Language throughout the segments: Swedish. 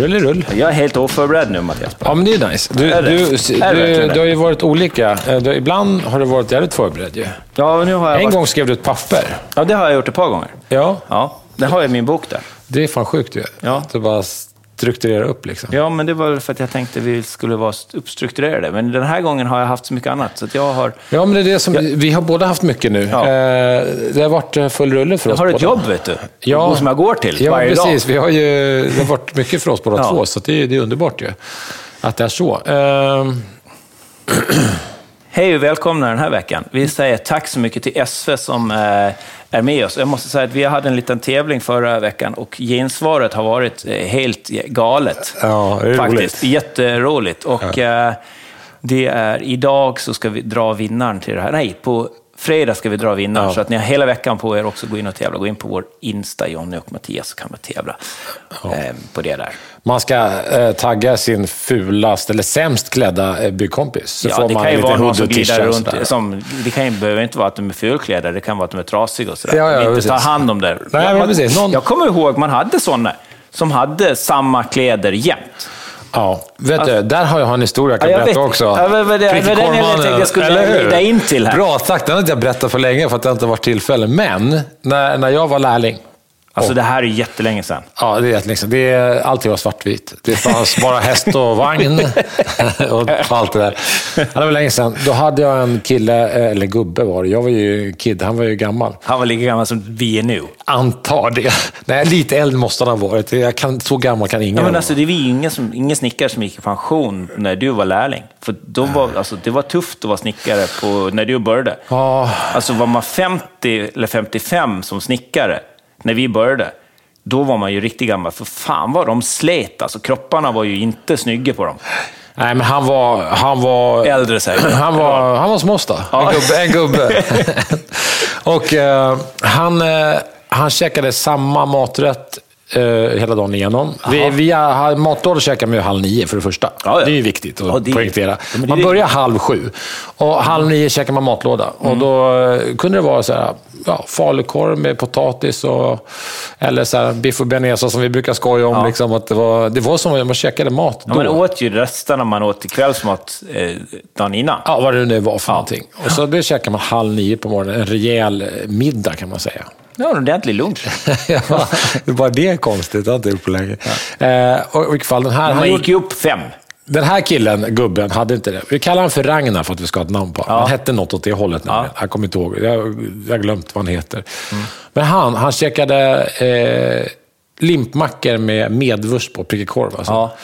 Rullerull. Jag är helt oförberedd nu, Mattias. Ja, men det är nice. Du, Är du, Är du, det? du har ju varit olika. Eh, Du, ibland har du varit jävligt förberedd ju. Ja, nu har jag En varit... gång skrev du ett papper. Ja, det har jag gjort ett par gånger. Ja, Ja, det har jag i min bok där. det är fan sjukt ju. Ja. Du bara strukturerar upp liksom. Ja, men det var för att jag tänkte vi skulle vara uppstrukturerade. Men den här gången har jag haft så mycket annat, så att jag har... Ja, men det är det som, vi har båda haft mycket nu. Ja. Eh, det har varit eh, full rulle för Jag oss har ett båda. jobb, vet du. Ja. Som jag går till Ja, varje precis. dag. Vi har ju, det har varit mycket för oss båda Ja. två, så det är, det är underbart ju. Att det är så. Ehm, Hej och välkomna den här veckan. Vi säger tack så mycket till SV som eh, är med oss. Jag måste säga att vi hade en liten tävling förra veckan och gensvaret har varit eh, helt galet. Ja, det är Faktiskt. roligt. Jätteroligt. Och eh, det är idag så ska vi dra vinnaren till det här. Nej, på fredag ska vi dra vinnaren. Ja. Så att ni har hela veckan på er också gå in och tävla. Gå in på vår Insta, Jonny och Mattias, så kan man tävla eh, på det där. man ska eh, tagga sin fulast eller sämst klädda eh, byggkompis. Så Ja, får det man kan ju vara någon som glider runt. Som, det kan ju, behöver inte vara att de är fulklädda, det kan vara att de är trasiga och sådär. Ja, ja, inte precis. tar hand om det. Nej, men man. Någon- Jag kommer ihåg man hade sådana som hade samma kläder jämt. Ja, vet du, där har jag en historia jag kan Ja, jag berätta vet. också. Ja, men- men men den jag tänkte jag skulle leda in till här. Bra sagt, den har inte jag berättat för länge för att det inte varit tillfälle. Men, när, när jag var lärling, Alltså det här är jättelänge sedan. Ja, det är jättelänge Det är, alltid var svartvitt. Det fanns bara häst och vagn och allt det där. Ja, Det var länge sedan. Då hade jag en kille, eh, eller gubbe var det. Jag var ju kid, han var ju gammal. Han var lika gammal som vi är nu. Antar det. Nej, lite äldre måste han ha varit. Jag kan, så gammal kan ingen Ja, men alltså, det var ju ingen, som, ingen snickare som gick i pension när du var lärling. För då var, alltså, det var tufft att vara snickare på, när du började. Ja, Alltså var man 50 eller 55 som snickare när vi började, då var man ju riktigt gammal. För fan vad de slet. Alltså kropparna var ju inte snygga på dem. nej men han var... Han var Äldre säger. Han var, han var småsta. En Ja. gubbe. En gubbe. och eh, han, eh, han käkade samma maträtt eh, hela dagen igenom. Vi, vi har, matlådor käkar man ju halv nio för det första. Ja, ja. Det är ju viktigt att Ja, det poängtera. Man börjar halv sju och halv nio käkar man matlåda. Mm. Och då eh, kunde det vara så här, ja, falukorv med potatis och, eller så här, biff och bearnaise som vi brukar skoja om. Ja. Liksom, att det, var, det var som att man käkade mat Ja, då. man åt ju resterna man åt till kvällsmat eh, dagen innan. Ja, vad det nu var för någonting. Och så det käkar man halv nio på morgonen. En rejäl eh, middag kan man säga. Ja, en ordentlig lunch. ja, det bara det är konstigt. Det har jag inte gjort på länge. Eh, och vilket fall, den här, Man gick ju upp fem. Den här killen, gubben, hade inte det. Vi kallar honom för Ragnar för att vi ska ha ett namn på honom. Han hette något åt det hållet nämligen. Jag kommer inte ihåg. Jag har glömt vad han heter. Men han, han käkade eh, limpmackor med medvurst på, prickig korv. Alltså. Ja.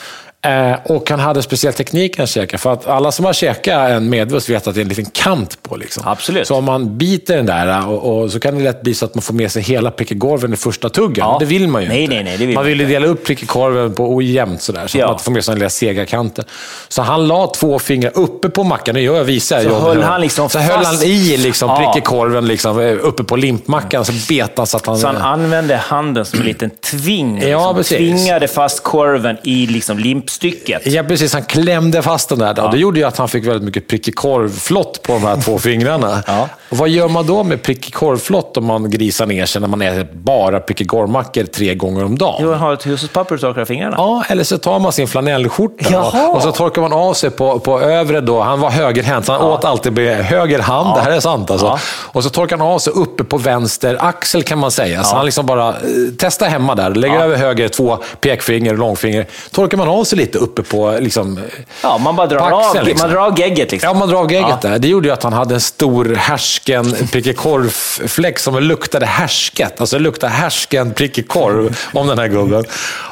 Eh, och han hade speciell teknik han käkade. För att alla som har käkat en medvurst vet att det är en liten kant på. Liksom. Absolut. Så om man biter den där och, och så kan det lätt bli så att man får med sig hela prickigkorven i första tuggen. Ja. Det vill man ju Nej, inte. nej, nej, det vill man vill ju dela upp prickigkorven på ojämnt sådär. Så Ja. att man inte får med sig den lilla sega kanten. Så han la två fingrar uppe på mackan. Nu gör jag visar. Så John. höll han liksom Så höll han i liksom, Ja. liksom, eh, uppe på limpmackan. Så bet han så att han... Så han använde handen som en liten tving. Ja, liksom, precis. tvingade fast korven i liksom limpstycket. Ja, precis. Han klämde fast den där. Och det gjorde ju att han fick väldigt mycket prickig korvflott på de här två fingrarna. Ja. Och vad gör man då med prickig korvflott om man grisar ner sig när man äter bara prickig korvmackor tre gånger om dagen? Du har ett hushållspapper och torkar fingrarna. Ja, eller så tar man sin flanellskjorta Jaha. och så torkar man av sig på, på övre då. Han var högerhänt, så han åt alltid med höger hand. Det här är sant alltså. Ja. Och så torkar han av sig uppe på vänster axel kan man säga. Så han liksom bara, eh, testa hemma där. Lägger över höger två pekfinger och långfinger. Torkar man av sig lite uppe på liksom, Ja, man bara drar, axeln, av, liksom. man drar av gegget. Liksom. Ja, man drar av gegget Ja. där. Det gjorde ju att han hade en stor härsken prickig korvfläck som luktade härsket. Alltså det luktade härsken prickig korv om den här gubben.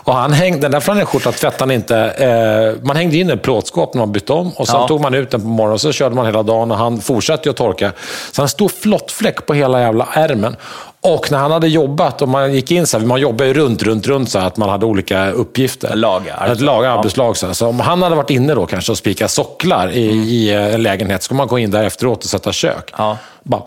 Och han hängde, den där flanellskjortan tvättade han inte. Eh, man hängde in en plåtskåp när man bytte om och sen Ja. tog man ut den på morgonen och så körde man hela dagen och han fortsatte ju att torka. Så han stor flottfläck på hela jävla ärmen. Och när han hade jobbat, och man gick in så här, man jobbar ju runt, runt, runt så här, att man hade olika uppgifter. Lag, ja. Ett lag, arbetslag. Så, här. så om han hade varit inne då kanske och spikat socklar i, i eh, en lägenhet, så skulle man gå in där efteråt och sätta kök. Ja. Bara,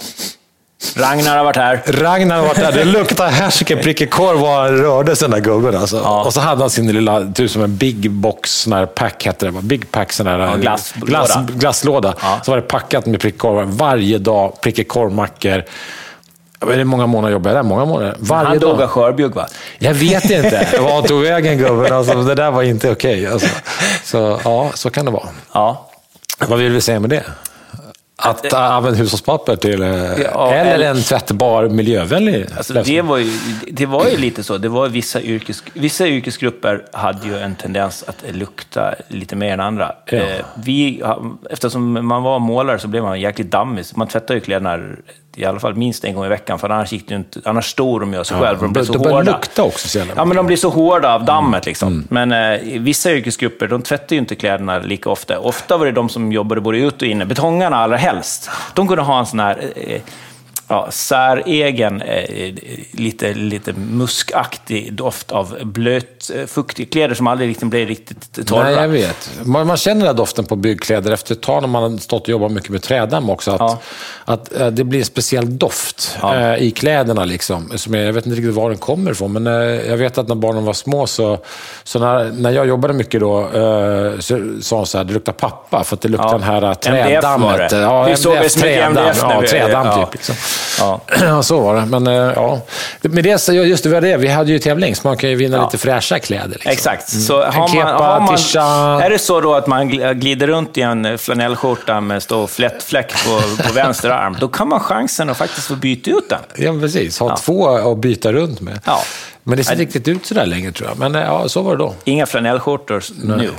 Ragnar har varit här. Ragnar har varit där, det luktade härsken prickig korv och han rörde sig den där gubben. Alltså. Och så hade han sin lilla, typ som en big box, sån här pack hette det? Big pack, sån här glasslåda. glass, glasslåda. Ja. Så var det packat med prickig korv varje dag, prickig korvmackor. Är det många månader jobbade jag där? Många månader? Varje Han dog av skörbjugg, va? Jag vet inte. Vad han tog vägen gubben. Alltså, det där var inte okej. Alltså. Så ja, så kan det vara. Ja. Vad vill vi säga med det? Att använda hushållspapper till... eh, Ja, eller en tvättbar, miljövänlig Alltså, det, var ju, det var ju lite så. Det var vissa, yrkes, vissa yrkesgrupper hade ju en tendens att lukta lite mer än andra. Ja. Eh, vi, eftersom man var målare så blev man jäkligt dammig. Man tvättade ju kläderna i alla fall minst en gång i veckan, för annars, gick det inte, annars står de ju av sig själva. De blir så hårda. lukta också så Ja, men de blir så hårda av dammet. Liksom. Mm. Men eh, vissa yrkesgrupper de tvättar ju inte kläderna lika ofta. Ofta var det de som jobbade både ut och inne. Betongarna allra helst. De kunde ha en sån här eh, ja, säregen, eh, lite, lite muskaktig doft av blöt, eh, fuktig kläder som aldrig riktigt blev riktigt torra. Nej, jag vet. Man, man känner den här doften på byggkläder efter ett tag när man har stått och jobbat mycket med trädamm också. Att, Ja. att eh, det blir en speciell doft Ja. eh, i kläderna. Liksom, som jag, jag vet inte riktigt var den kommer ifrån, men eh, jag vet att när barnen var små så, så när, när jag jobbade mycket då eh, så sa hon så här, det luktar pappa för att det luktar Ja. den här eh, MDF trädammet. var det. Ja, Vi såg trädamm. MDF när Ja, vi- trädamm ja. typ. Liksom. Ja. Så var det. Men eh, ja. Med det, just det, var det. Vi hade ju tävling, så man kan ju vinna Ja. lite fräscha kläder. Liksom. Exakt. Så En har man, kepa, har man, tisha. är det så då att man gl- glider runt i en flanellskjorta med stor flättfläck på, på vänster arm, då kan man chansen att faktiskt få byta ut den. Ja, precis. Ha Ja. två att byta runt med. Ja. Men det ser inte riktigt ut sådär längre tror jag. Men eh, ja, så var det då. Inga flanellskjortor nu.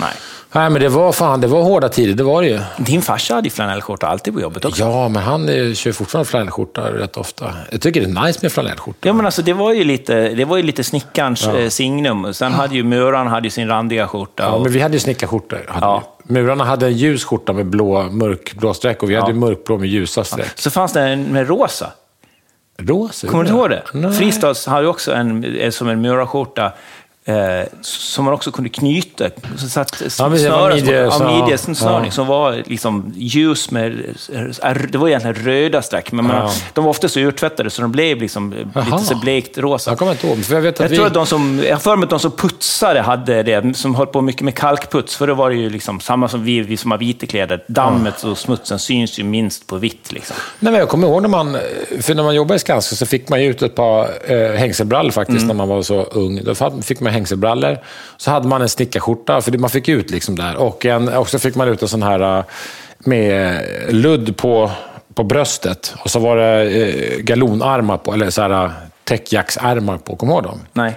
Nej. Nej, men det var fan, det var hårda tider, det var det ju. Din farsa hade ju flanellskjorta alltid på jobbet också. Ja, men han eh, kör fortfarande flanellskjorta rätt ofta. Jag tycker det är nice med flanellskjorta. Ja, men alltså, det var ju lite, det var ju lite snickarns eh, signum. Sen hade ju Muran hade ju sin randiga skjorta. Ja, och, men vi hade ju snickarskjortor. hade Ja. vi. Murarna hade en ljus skjorta med blå, mörkblå streck och vi hade ju mörkblå med ljusa streck. Så fanns det en med rosa. Rosa? Kommer du ihåg det? Nej. Fristads hade ju också en, eh, som en Mura-skjorta eh, som man också kunde knyta. Så som, så- ja, som var liksom ljus med... Det var egentligen röda streck, men man, Ja. de var ofta så urtvättade så de blev liksom eh, lite så blekt rosa. Jag kommer inte ihåg, för jag vet att Jag vi... tror att de som, jag för mig att de som putsade hade det, som höll på mycket med kalkputs, för då var det ju liksom samma som vi, vi som har vita kläder. Dammet och smutsen syns ju minst på vitt. Liksom. Nej, men jag kommer ihåg när man, för när man jobbade i Skanska så fick man ju ut ett par eh, hängselbrallor faktiskt när man var så ung. Då fick man hängselbrallor. Så hade man en snickarskjorta, för det man fick ut liksom där. Och en, också fick man ut en sån här eh, med ludd på, på bröstet. Och så var det eh, galonarmar på, eller så här eh, täckjacksärmar på. Kommer du ihåg dem? Nej.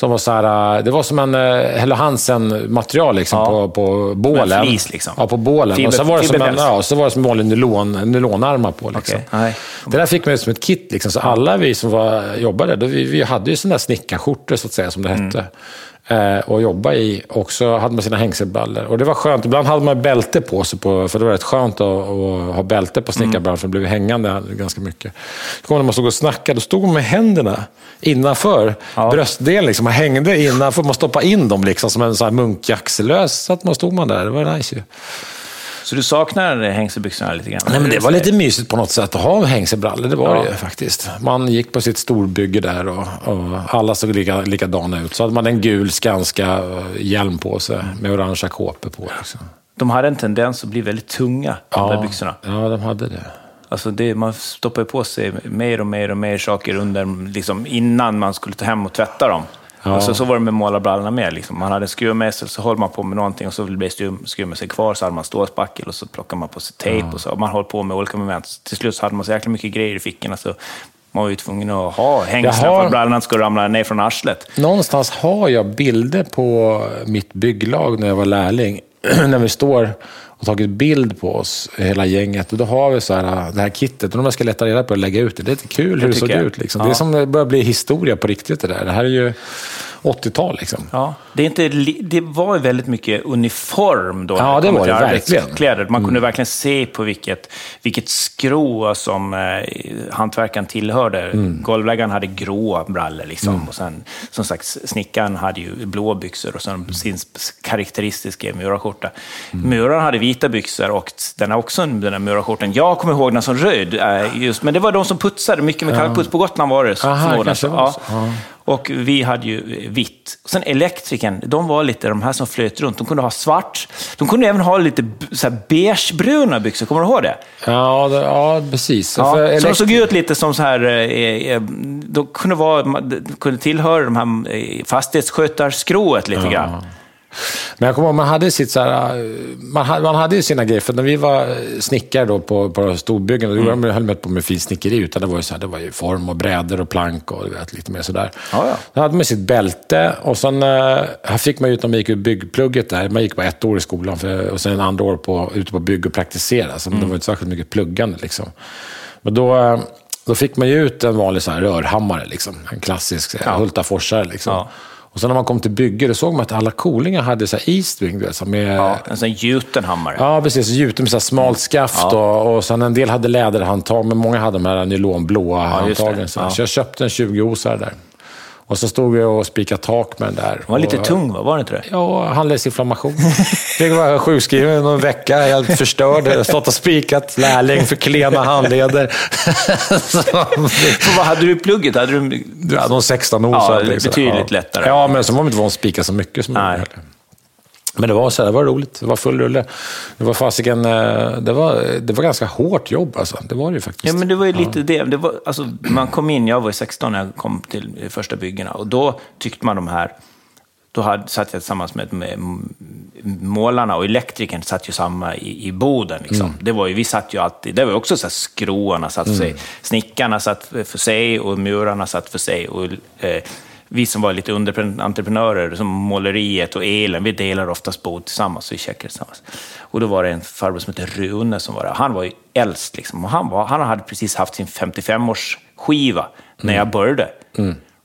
Som var så här, eh, det var som en eh, Hello Hansen-material liksom, Ja. på, på bålen. flis, liksom. Ja, på bålen. Fiber- och så var det som en, ja, så var det som vanlig nylon, nylonarmar på. Liksom. Nej. Det där fick man ut som ett kit. Liksom. Så alla vi som var, jobbade, då, vi, vi hade ju sådana där snickarskjortor, så att säga, som det Mm. Eh, och jobba i. Och så hade man sina hängselbrallor. Och det var skönt. Ibland hade man bälte på sig, på, för det var rätt skönt att, att ha bälte på snickarbrallor, för det blev hängande ganska mycket. Så kom när man stod och snackade, då stod man med händerna innanför Ja. bröstdelen. Liksom, man hängde innanför, man stoppade in dem liksom, som en sån här munkjackselös. Så att man stod man där, det var nice ju. Så du saknar hängselbyxorna lite grann? Nej, men det var lite mysigt på något sätt att ha hängselbrallor, det var Ja. det ju faktiskt. Man gick på sitt storbygge där och, och alla såg lika, likadana ut. Så hade man en gul Skanska-hjälm på sig med orangea kåpor på. Liksom. De hade en tendens att bli väldigt tunga, de där byxorna. ja, de hade det. Alltså det, man stoppar på sig mer och mer och mer saker under, liksom, innan man skulle ta hem och tvätta dem. Ja. Och så, så var det med målarbrallorna med. Liksom. Man hade skruvmejsel, så höll man på med någonting och så blev skruv- skruvmejseln kvar, så hade man stålspackel och så plockade man på sig tejp. Och så, och man höll på med olika moment. Till slut så hade man så jäkla mycket grejer i fickorna, så man var ju tvungen att ha hängslen har- för att brallorna skulle ramla ner från arslet. Någonstans har jag bilder på mitt bygglag när jag var lärling. när vi står och tagit bild på oss, hela gänget. Och då har vi så här, det här kittet. Och de ska leta reda på att lägga ut det. Det är lite kul hur det såg jag. ut. Liksom. Ja. Det är som det börjar bli historia på riktigt det där. Det här är ju 80-tal liksom. Ja, det, är inte, det var ju väldigt mycket uniform då. Ja, det var det verkligen. Man kunde verkligen se på vilket, vilket skrå som eh, hantverkaren tillhörde. Golvläggaren hade gråa brallor, liksom. och sen som sagt snickaren hade ju blå byxor och sen sin sp- karaktäristiska murarskjorta. Muraren hade vita byxor och den har också en- den där murarskjortan. Jag kommer ihåg den som röd, eh, just, men det var de som putsade mycket med kalkputs. På Gotland var det så. Aha, förmodligen. kanske det var så. Ja. Och vi hade ju vitt. Sen elektrikern, de var lite de här som flöt runt. De kunde ha svart. De kunde även ha lite så beigebruna byxor, kommer du ihåg det? Ja, det, ja precis. Ja, så de såg ut lite som så här, eh, eh, de kunde, vara, de kunde tillhöra de här eh, fastighetsskötarskrået lite grann. Men jag kommer ihåg, man hade sitt så här, man hade, man hade ju sina grejer. För när vi var snickare då på, på storbyggen, då mm. höll med på med finsnickeri, utan det var ju så här, det var ju form och brädor och plank och vet, lite mer sådär. Ja, ja. Då hade man sitt bälte och sen, eh, här fick man ju ut när man gick ut byggplugget där, man gick bara ett år i skolan för, och sen andra år på, ute på bygg och praktisera. Så det var inte särskilt mycket pluggande liksom. Men då, eh, då fick man ju ut en vanlig så här rörhammare, liksom. en klassisk ja. Hultaforsare. Liksom. Ja. Och sen när man kom till bygge, då såg man att alla kolingar hade så här Eastwing, du vet, så med... Ja, en sån gjuten hammare. Ja, precis. Gjuten med så smalt skaft och, och sen en del hade läderhandtag, men många hade de här nylonblåa det. handtagen. Så, Ja. så jag köpte en 20-osare där. Och så stod jag och spikade tak med den där. Den var lite och, tung, va? var det inte det? Ja, handledsinflammation. Fick vara sjukskriven någon vecka, helt förstörd. Stått och spikat, lärling för klena handleder. vad hade du i plugget? Hade du... ja, de 16 år. Ja, här, betydligt lättare. Ja, men så var man inte van att spika så mycket som Nej. Men det var så det var roligt. Det var full rulle. Det var fasiken, eh, det var, det var ganska hårt jobb alltså. Det var det ju faktiskt. Ja, men det var ju lite det. det var, alltså, man kom in, jag var ju 16 när jag kom till första byggena och då tyckte man de här, då hade, satt jag tillsammans med, med målarna och elektrikern satt ju samma i, i boden. Liksom. Mm. Det var ju, vi satt ju alltid, det var också så här skroarna satt för sig, snickarna satt för sig och murarna satt för sig. Och, eh, vi som var lite underentreprenörer, som måleriet och elen, vi delar oftast bod tillsammans, vi checkade tillsammans. Och då var det en farbror som hette Rune som var där. Han var ju äldst, liksom. och han, var, han hade precis haft sin 55-årsskiva när jag började.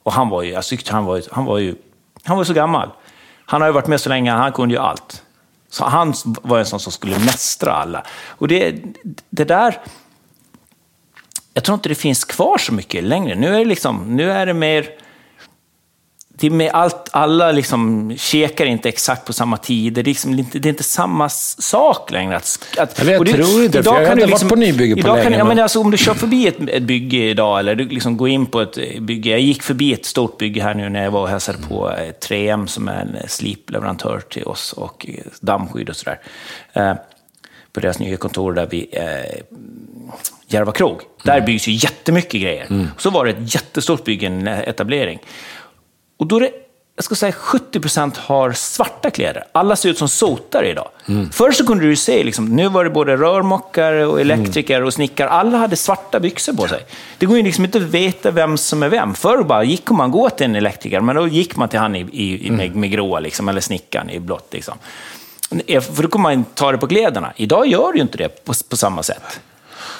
Och han var ju, jag tyckte han var, ju- han var ju, han var så gammal. Han har ju varit med så länge, han kunde ju allt. Så han var en sån som skulle mästra alla. Och det, det där, jag tror inte det finns kvar så mycket längre. Nu är det, liksom, nu är det mer... Det är med allt, alla liksom käkar inte exakt på samma tid. Det är, liksom inte, det är inte samma sak längre. Att, att, Eller jag och det- tror inte det, idag jag har inte du varit på nybygge på idag kan, länge, ja, men alltså, Om du kör förbi ett, ett bygge idag, eller du liksom går in på ett bygge. Jag gick förbi ett stort bygge här nu när jag var och hälsade på eh, 3M som är en eh, slipleverantör till oss och eh, dammskydd och sådär. Eh, på deras nya kontor där vid eh, Järva krog. Där byggs ju jättemycket grejer. Så var det ett jättestort bygge, en etablering. Och då är det, jag ska säga 70 procent har svarta kläder. Alla ser ut som sotare idag. Förr så kunde du ju se, liksom, nu var det både rörmokare och elektriker och snickare. Alla hade svarta byxor på sig. Det går ju liksom inte att veta vem som är vem. Förr bara gick man gå till en elektriker, men då gick man till han i, i, i med, med gråa, liksom, eller snickaren i blått. Liksom. För då kommer man ta det på kläderna. Idag gör du ju inte det på, på samma sätt.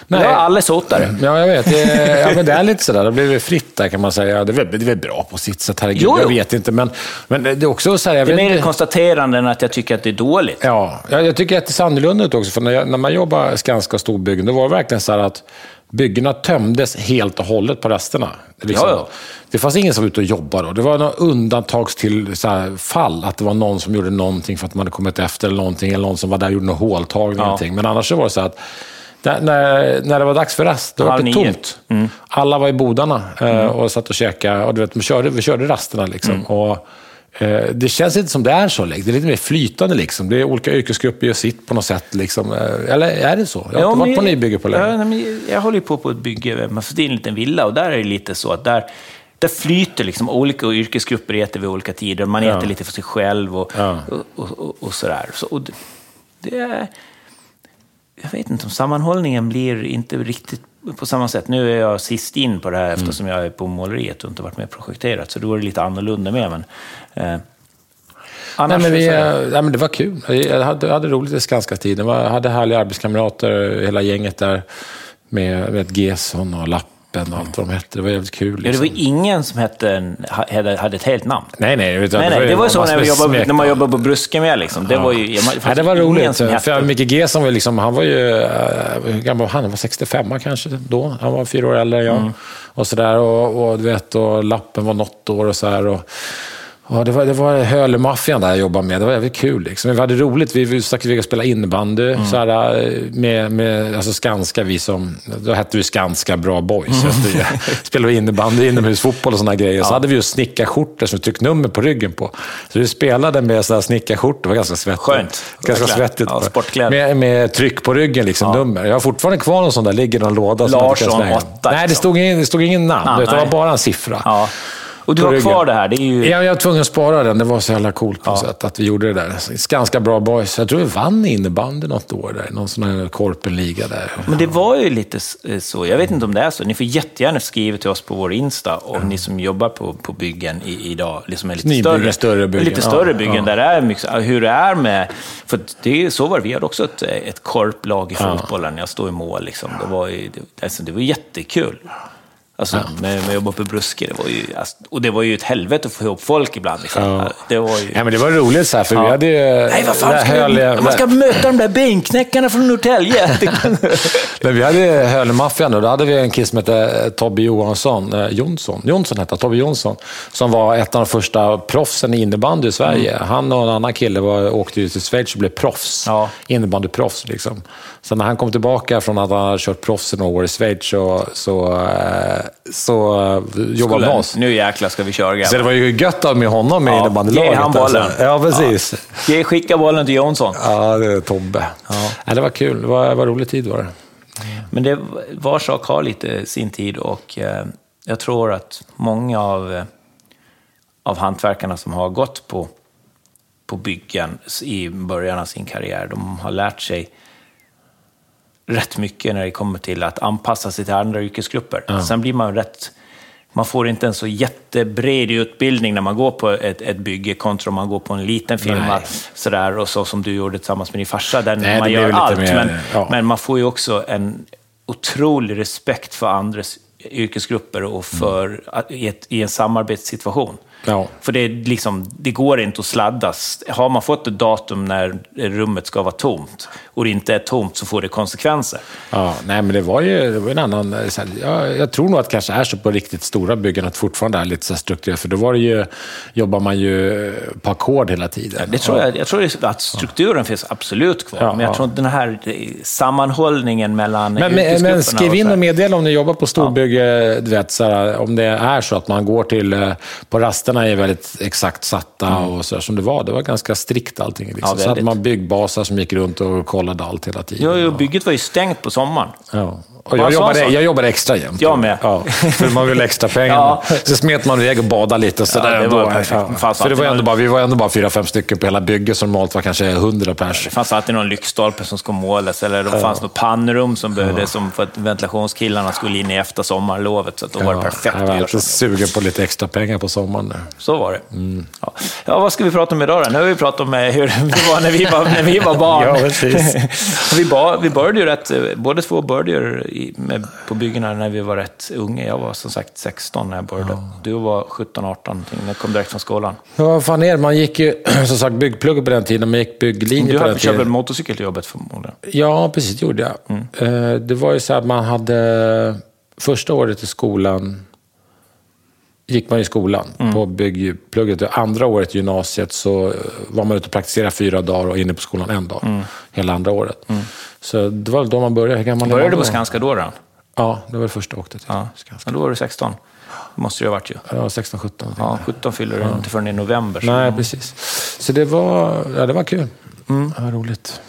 Nej. Idag är alla sotare. Ja, jag vet. Det ja, men det är lite sådär. Det blir väl fritt där kan man säga. Det är väl, det är väl bra på sitt sätt, herregud. Jo, jo. Jag vet inte, men, men det är också så här... Jag Det är mer ett konstaterande än att jag tycker att det är dåligt. Ja, jag, jag tycker att det ser annorlunda ut också. För när, jag, när man jobbar Skanska och storbyggen, då var det verkligen så att byggena tömdes helt och hållet på resterna. Liksom. Ja, ja. Det fanns ingen som var ute och jobbade då. Det var några undantags till så här, fall, att det var någon som gjorde någonting för att man hade kommit efter eller någonting, eller någon som var där och gjorde någon håltagning. eller Ja. Men annars var det så att där, när, när det var dags för rast, då var det nio. Mm. tomt. Alla var i bodarna eh, och satt och käkade. Och du vet, vi, körde, vi körde rasterna. Liksom. Mm. Och, eh, det känns inte som det är så. Liksom. Det är lite mer flytande. Liksom. Det är olika yrkesgrupper gör sitt på något sätt. Liksom. Eh, Eller är det så? Jag har Ja, inte varit på nybygge på länge. Ja, nej, jag håller på på ett bygge, man får in en liten villa och där är det lite så att där, där flyter liksom olika yrkesgrupper äter vid olika tider. Man äter lite för sig själv och, Ja. och, och, och, sådär. Så, och det, det är... Jag vet inte om sammanhållningen blir inte riktigt på samma sätt. Nu är jag sist in på det här eftersom jag är på måleriet och inte varit med och projekterat. Så då är det lite annorlunda med. Men, eh, Nej, annars men vi, nej, men det var kul. Jag hade, jag hade roligt i Skanska-tiden. Jag hade härliga arbetskamrater, hela gänget där. Med, med Gesson och Lappen och allt vad de hette. Det var jävligt kul. Ja, det Liksom. var ingen som hette, hade, hade ett helt namn. Nej, nej. Du, Nej, nej, det var ju så när, vi med jobbade, när man jobbade på Bruskemia. Liksom. Det, var ju, det var roligt. som För hette- Micke Gesson var, liksom, han var ju... eh, Hur gammal var han? Var 65 kanske då. Han var fyra år äldre än jag. Mm. Och, så där, och, och, du vet, och Lappen var något år och så här. Och, Ja, det var, det var Hölemaffian där jag jobbade med. Det var jävligt kul. Liksom. Vi hade roligt. Vi, stack iväg och spelade innebandy. Mm. Så här, eh, med, med alltså Skanska, vi som... Då hette vi Skanska Bra Boys. Mm. spelade vi innebandy, inomhusfotboll och sådana grejer. Ja. Så hade vi ju snickarskjortor som vi tryckte nummer på ryggen på. Så vi spelade med snickarskjortor. Det var ganska svettigt. Skönt. Ganska svettigt. Ja, sportkläder. Med, med tryck på ryggen, liksom, ja. nummer. Jag har fortfarande kvar någon sån där, ligger i någon låda. Larsson 8. Nej, det stod ingen, det stod ingen namn. Ah, det var bara en siffra. Ja. Och du har kvar det här? Det är ju... Ja, jag var tvungen att spara den. Det var så jävla coolt på ja. sätt att vi gjorde det där. Ganska bra boys. Jag tror vi vann innebandy något år där. Någon sån här korpenliga där. Men det var ju lite eh, så. Jag vet inte om det är så. Ni får jättegärna skriva till oss på vår Insta om ja. ni som jobbar på, på byggen i, idag. Liksom är lite ni större, större byggen. Lite större byggen ja. där det är mycket, hur det är med... För det, så var det. Vi hade också ett, ett korplag i fotbollen. Jag stod i mål. Liksom. Det, var, det, alltså, det var jättekul. Alltså, ja. med, med att jobba på Bruske, det var ju, alltså, och det var ju ett helvete att få ihop folk ibland. Liksom. Ja. Det var ju... Ja, men det var roligt så här, för ja. vi hade ju... Nej, vad fan, ska höliga... man ska möta de där benknäckarna från Norrtälje. men vi hade Hölemaffian och då hade vi en kille som hette Tobbe Johansson, eh, Jonsson, Jonsson hette Tobbe Jonsson, som var ett av de första proffsen i innebandy i Sverige. Mm. Han och en annan kille var, åkte ju till Schweiz och blev proffs, ja. innebandyproffs. Liksom. Så när han kom tillbaka från att han hade kört proffs i några år i Schweiz så, så eh, så uh, jobbade med oss. Nu jäklar ska vi köra grabbar. Så det var ju gött med honom ja, innebandylaget. Ge han bollen. Alltså. Ja, precis. Ja. Ge, skicka bollen till Jonsson. Ja, det är Tobbe. Ja. Ja, det var kul. Det var, det var rolig tid var det. Men det, var sak har lite sin tid och eh, jag tror att många av, eh, av hantverkarna som har gått på, på byggen i början av sin karriär, de har lärt sig rätt mycket när det kommer till att anpassa sig till andra yrkesgrupper. Ja. Sen blir man rätt... Man får inte en så jättebred utbildning när man går på ett, ett bygge kontra om man går på en liten firma. Sådär, och så som du gjorde tillsammans med din farsa, där Nej, man gör allt. Mer, men, ja. men man får ju också en otrolig respekt för andras yrkesgrupper och för, mm. i, ett, i en samarbetssituation. Ja. För det, liksom, det går inte att sladdas. Har man fått ett datum när rummet ska vara tomt och det inte är tomt så får det konsekvenser. Ja, nej, men det var ju det var en annan... Här, jag, jag tror nog att det kanske är så på riktigt stora byggen att fortfarande är lite så strukturerat. För då var ju, jobbar man ju på ackord hela tiden. Ja, det tror jag, jag tror att strukturen ja. finns absolut kvar. men jag tror att den här sammanhållningen mellan men, men, men skriv in och meddela om ni jobbar på storbygge, du vet, så här, om det är så att man går till eh, på rasterna gränserna är väldigt exakt satta mm. och så som det var. Det var ganska strikt allting. Liksom. Ja, så hade man byggbasar som gick runt och kollade allt hela tiden. Ja, bygget var ju stängt på sommaren. Ja. Och jag, jobbade, jag jobbade extra jämt. Jag med. Ja, för man vill extra pengar. ja. Så smet man iväg och badade lite. Så ja, det var perfekt. Ja. För det var ändå bara, vi var ändå bara fyra, fem stycken på hela bygget som normalt var kanske hundra pers. Det fanns alltid någon lyktstolpe som skulle målas eller det fanns något pannrum som behövdes som för att ventilationskillarna skulle in i efter sommarlovet. Så då var det perfekt Jag var alltid sugen på lite extra pengar på sommaren. Så var det. Mm. Ja. ja, vad ska vi prata om idag då? Nu har vi pratat om eh, hur det var när vi var, när vi var barn. ja, precis. vi, bar, vi började ju rätt, båda två började ju med, på byggena när vi var rätt unga. Jag var som sagt 16 när jag började. Ja. Du var 17-18, jag kom direkt från skolan. Ja, vad fan är det? Man gick ju som sagt byggplugg på den tiden, man gick bygglinje du på den tiden. Du körde motorcykel till jobbet förmodligen? Ja, precis, det gjorde jag. Mm. Eh, det var ju så att man hade första året i skolan gick man i skolan mm. på byggplugget. Andra året i gymnasiet så var man ute och praktiserade fyra dagar och inne på skolan en dag. Mm. Hela andra året. Mm. Så det var då man började. Hur gammal började du på Skanska då? då? Ja, det var det första åkte till ja. Skanska. Då var du 16? Det måste det ha varit ju. Ja, 16, 17. Ja, 17 fyller du ja. inte förrän i november. Nej, precis. Så det var, ja, det var kul. Mm. Var roligt.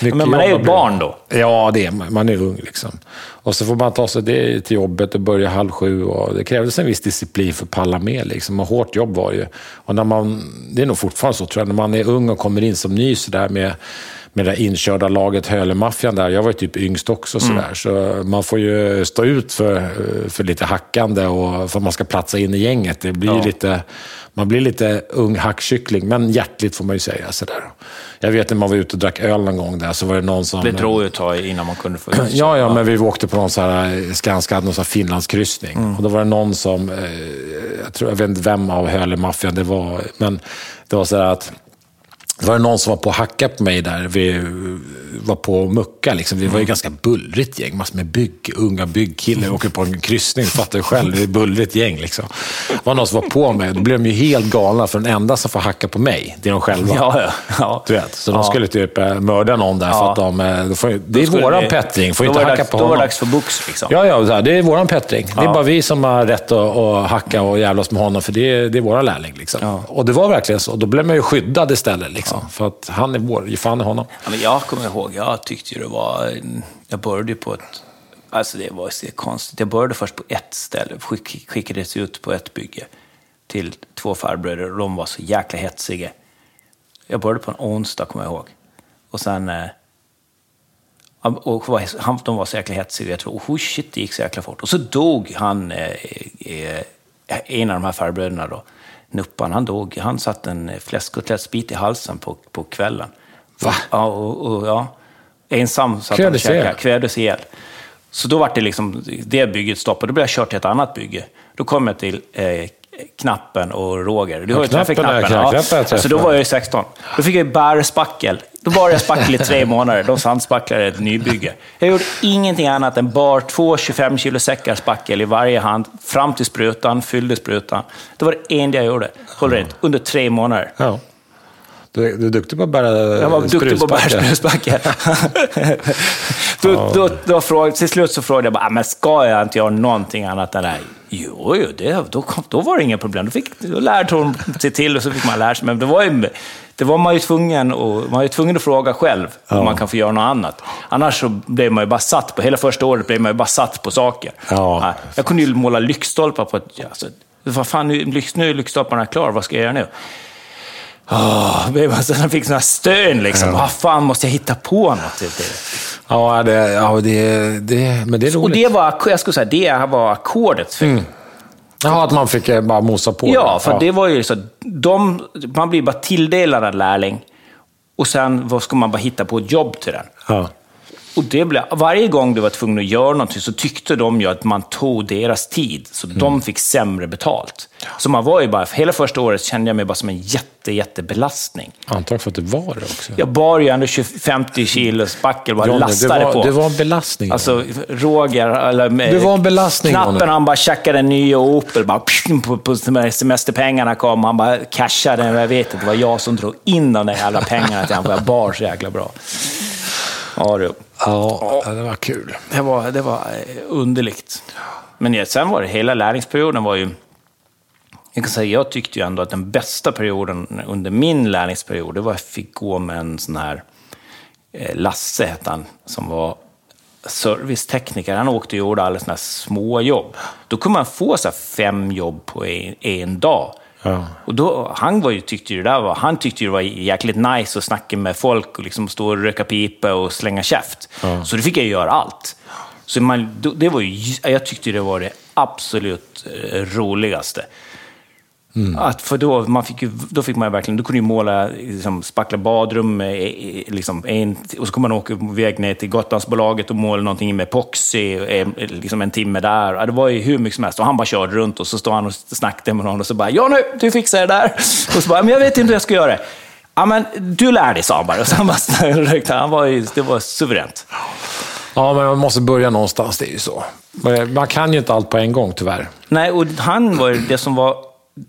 Men man är ju barn då? Ja, det är man. Man är ung liksom. Och så får man ta sig det till jobbet och börja halv sju. Och det krävdes en viss disciplin för att palla med. Liksom. Och hårt jobb var det ju. Och när man, det är nog fortfarande så tror jag, när man är ung och kommer in som ny så där med med det inkörda laget Hölemaffian där. Jag var ju typ yngst också mm. sådär. Så man får ju stå ut för, för lite hackande och för att man ska platsa in i gänget. Det blir ja. lite, man blir lite ung hackkyckling, men hjärtligt får man ju säga. Sådär. Jag vet när man var ute och drack öl någon gång där, så var det någon som... Det drog ju ett tag innan man kunde få ut Ja, ja, men vi åkte på någon så här, Skanska hade någon sån här Finlandskryssning. Mm. Och då var det någon som, eh, jag, tror, jag vet inte vem av Hölemaffian det var, men det var så att det var någon som var på att hacka på mig där. Vi var på att mucka. Liksom. Vi var ju Mm. ganska bullrigt gäng. Massor med bygg, unga byggkillar. åker på en kryssning. Fattar du själv. Det är ett bullrigt gäng. Liksom. Det var någon som var på mig. Då blev de ju helt galna. För den enda som får hacka på mig, det är de själva. Ja, ja. ja. Du vet, så de Ja. skulle typ eh, mörda någon där. För att de, eh, då får, ju- det är Då våran det- Pettring. Får då inte hacka dags- på Då honom. var det dags för box liksom. Ja, ja, det är våran Pettring. Det är bara vi som har rätt att, att hacka och jävlas med honom, för det är, det är våra lärling. Liksom. Och det var verkligen så. Då blev man ju skyddad istället. Liksom, För att han är vår. Ge fan i honom. Ja, men jag kommer ihåg, jag tyckte ju det var... Jag började ju på ett... Alltså det var så konstigt. Jag började först på ett ställe, skick, skickades ut på ett bygge till två farbröder och de var så jäkla hetsiga. Jag började på en onsdag, kommer jag ihåg. Och sen... Eh, och var- han, de var så jäkla hetsiga, jag tror, oh shit, det gick så jäkla fort. Och så dog han, eh, eh, en av de här farbröderna då, Nuppan, han dog. Han satt en fläskkotlettsbit i halsen på, på kvällen. Va? Ja, och, och, ja. Ensam satt han och käkade, kvävdes ihjäl. Så då var det liksom, det bygget stoppade. Då blev jag kört till ett annat bygge. Då kom jag till eh, Knappen och Roger. Du har ju Knappen träffat är- Knappen. Knappen har jag Ja. träffat. Så då var jag ju 16. Då fick jag bärspackel. Då bar jag spackel i tre månader. De sandspacklade ett nybygge. Jag gjorde ingenting annat än bar två 25 kilo säckar spackel i varje hand, fram till sprutan, fyllde sprutan. Det var det enda jag gjorde. Håll rent. Under tre månader. Ja. Du, du är duktig på att bära Jag var duktig på att bära sprutspackel. då, då, då frågade, till slut så frågade jag bara, "Ah, men ska jag inte göra någonting annat än det här? Jo, jo det, då, kom, då var det inga problem. Då, fick, då lärde hon sig till och så fick man lära sig. Men det var, ju, det var man ju tvungen, och, man ju tvungen att fråga själv om man kan få göra något annat. Annars så blev man ju bara satt på, hela första året blev man ju bara satt på saker. Ja. Jag kunde ju måla lyktstolpar på ett... Alltså, vad fan, nu är lyktstolparna klara, vad ska jag göra nu? Oh, jag fick sådana stön liksom. Vad fan, måste jag hitta på något det? Ja, det, ja det, det, men det är Och roligt. det var, jag skulle säga, det var ackordet. För, Jaha, att man fick eh, bara mosa på. Ja, för ja. det var ju så. De, man blir bara tilldelad en lärling och sen vad ska man bara hitta på ett jobb till den. Ja. Och det blev, varje gång du var tvungen att göra någonting så tyckte de ju att man tog deras tid, så Mm. de fick sämre betalt. Så man var ju bara, hela första året kände jag mig bara som en jätte, jättebelastning. Antagligen för att det var det också. Jag bar ju ändå 20, 50 kilo spackel, bara Johnny, lastade det var, på. Det var en belastning. Alltså, Roger, eller med, Det var en belastning, Knappen, Johnny. han bara tjackade en ny Opel, bara på, på semesterpengarna kom, han bara cashade, jag vet inte, det var jag som drog in de där jävla pengarna till honom, för jag bar så jäkla bra. Ja du, ja, det var kul. det var, det var eh, underligt. Men ja, sen var det, hela lärlingsperioden var ju, jag kan säga, jag tyckte ju ändå att den bästa perioden under min lärlingsperiod, det var att jag fick gå med en sån här, eh, Lasse hette han, som var servicetekniker. Han åkte och gjorde alla såna här små jobb. Då kunde man få så fem jobb på en, en dag. Ja. Och då, han var ju, tyckte ju det där var, han tyckte ju det var jäkligt nice att snacka med folk och liksom stå och röka pipa och slänga käft. Så då fick jag ju göra allt. Så man, det var ju, jag tyckte det var det absolut eh, roligaste. Att för då, man fick ju, då fick man verkligen, då kunde ju måla, liksom, spackla badrum, liksom, en, och så kunde man åka iväg ner till Gotlandsbolaget och måla någonting med epoxy, eh, liksom en timme där. Det var ju hur mycket som helst. Och han bara körde runt och så stod han och snackade med någon och så bara ”Ja nu, du fixar det där”. Och så bara ”Men jag vet inte hur jag ska göra det”. Ja, men du lär dig, sa han bara. Och så han, bara, han var ju, det var suveränt. Ja, men man måste börja någonstans, det är ju så. Man kan ju inte allt på en gång, tyvärr. Nej, och han var ju det som var...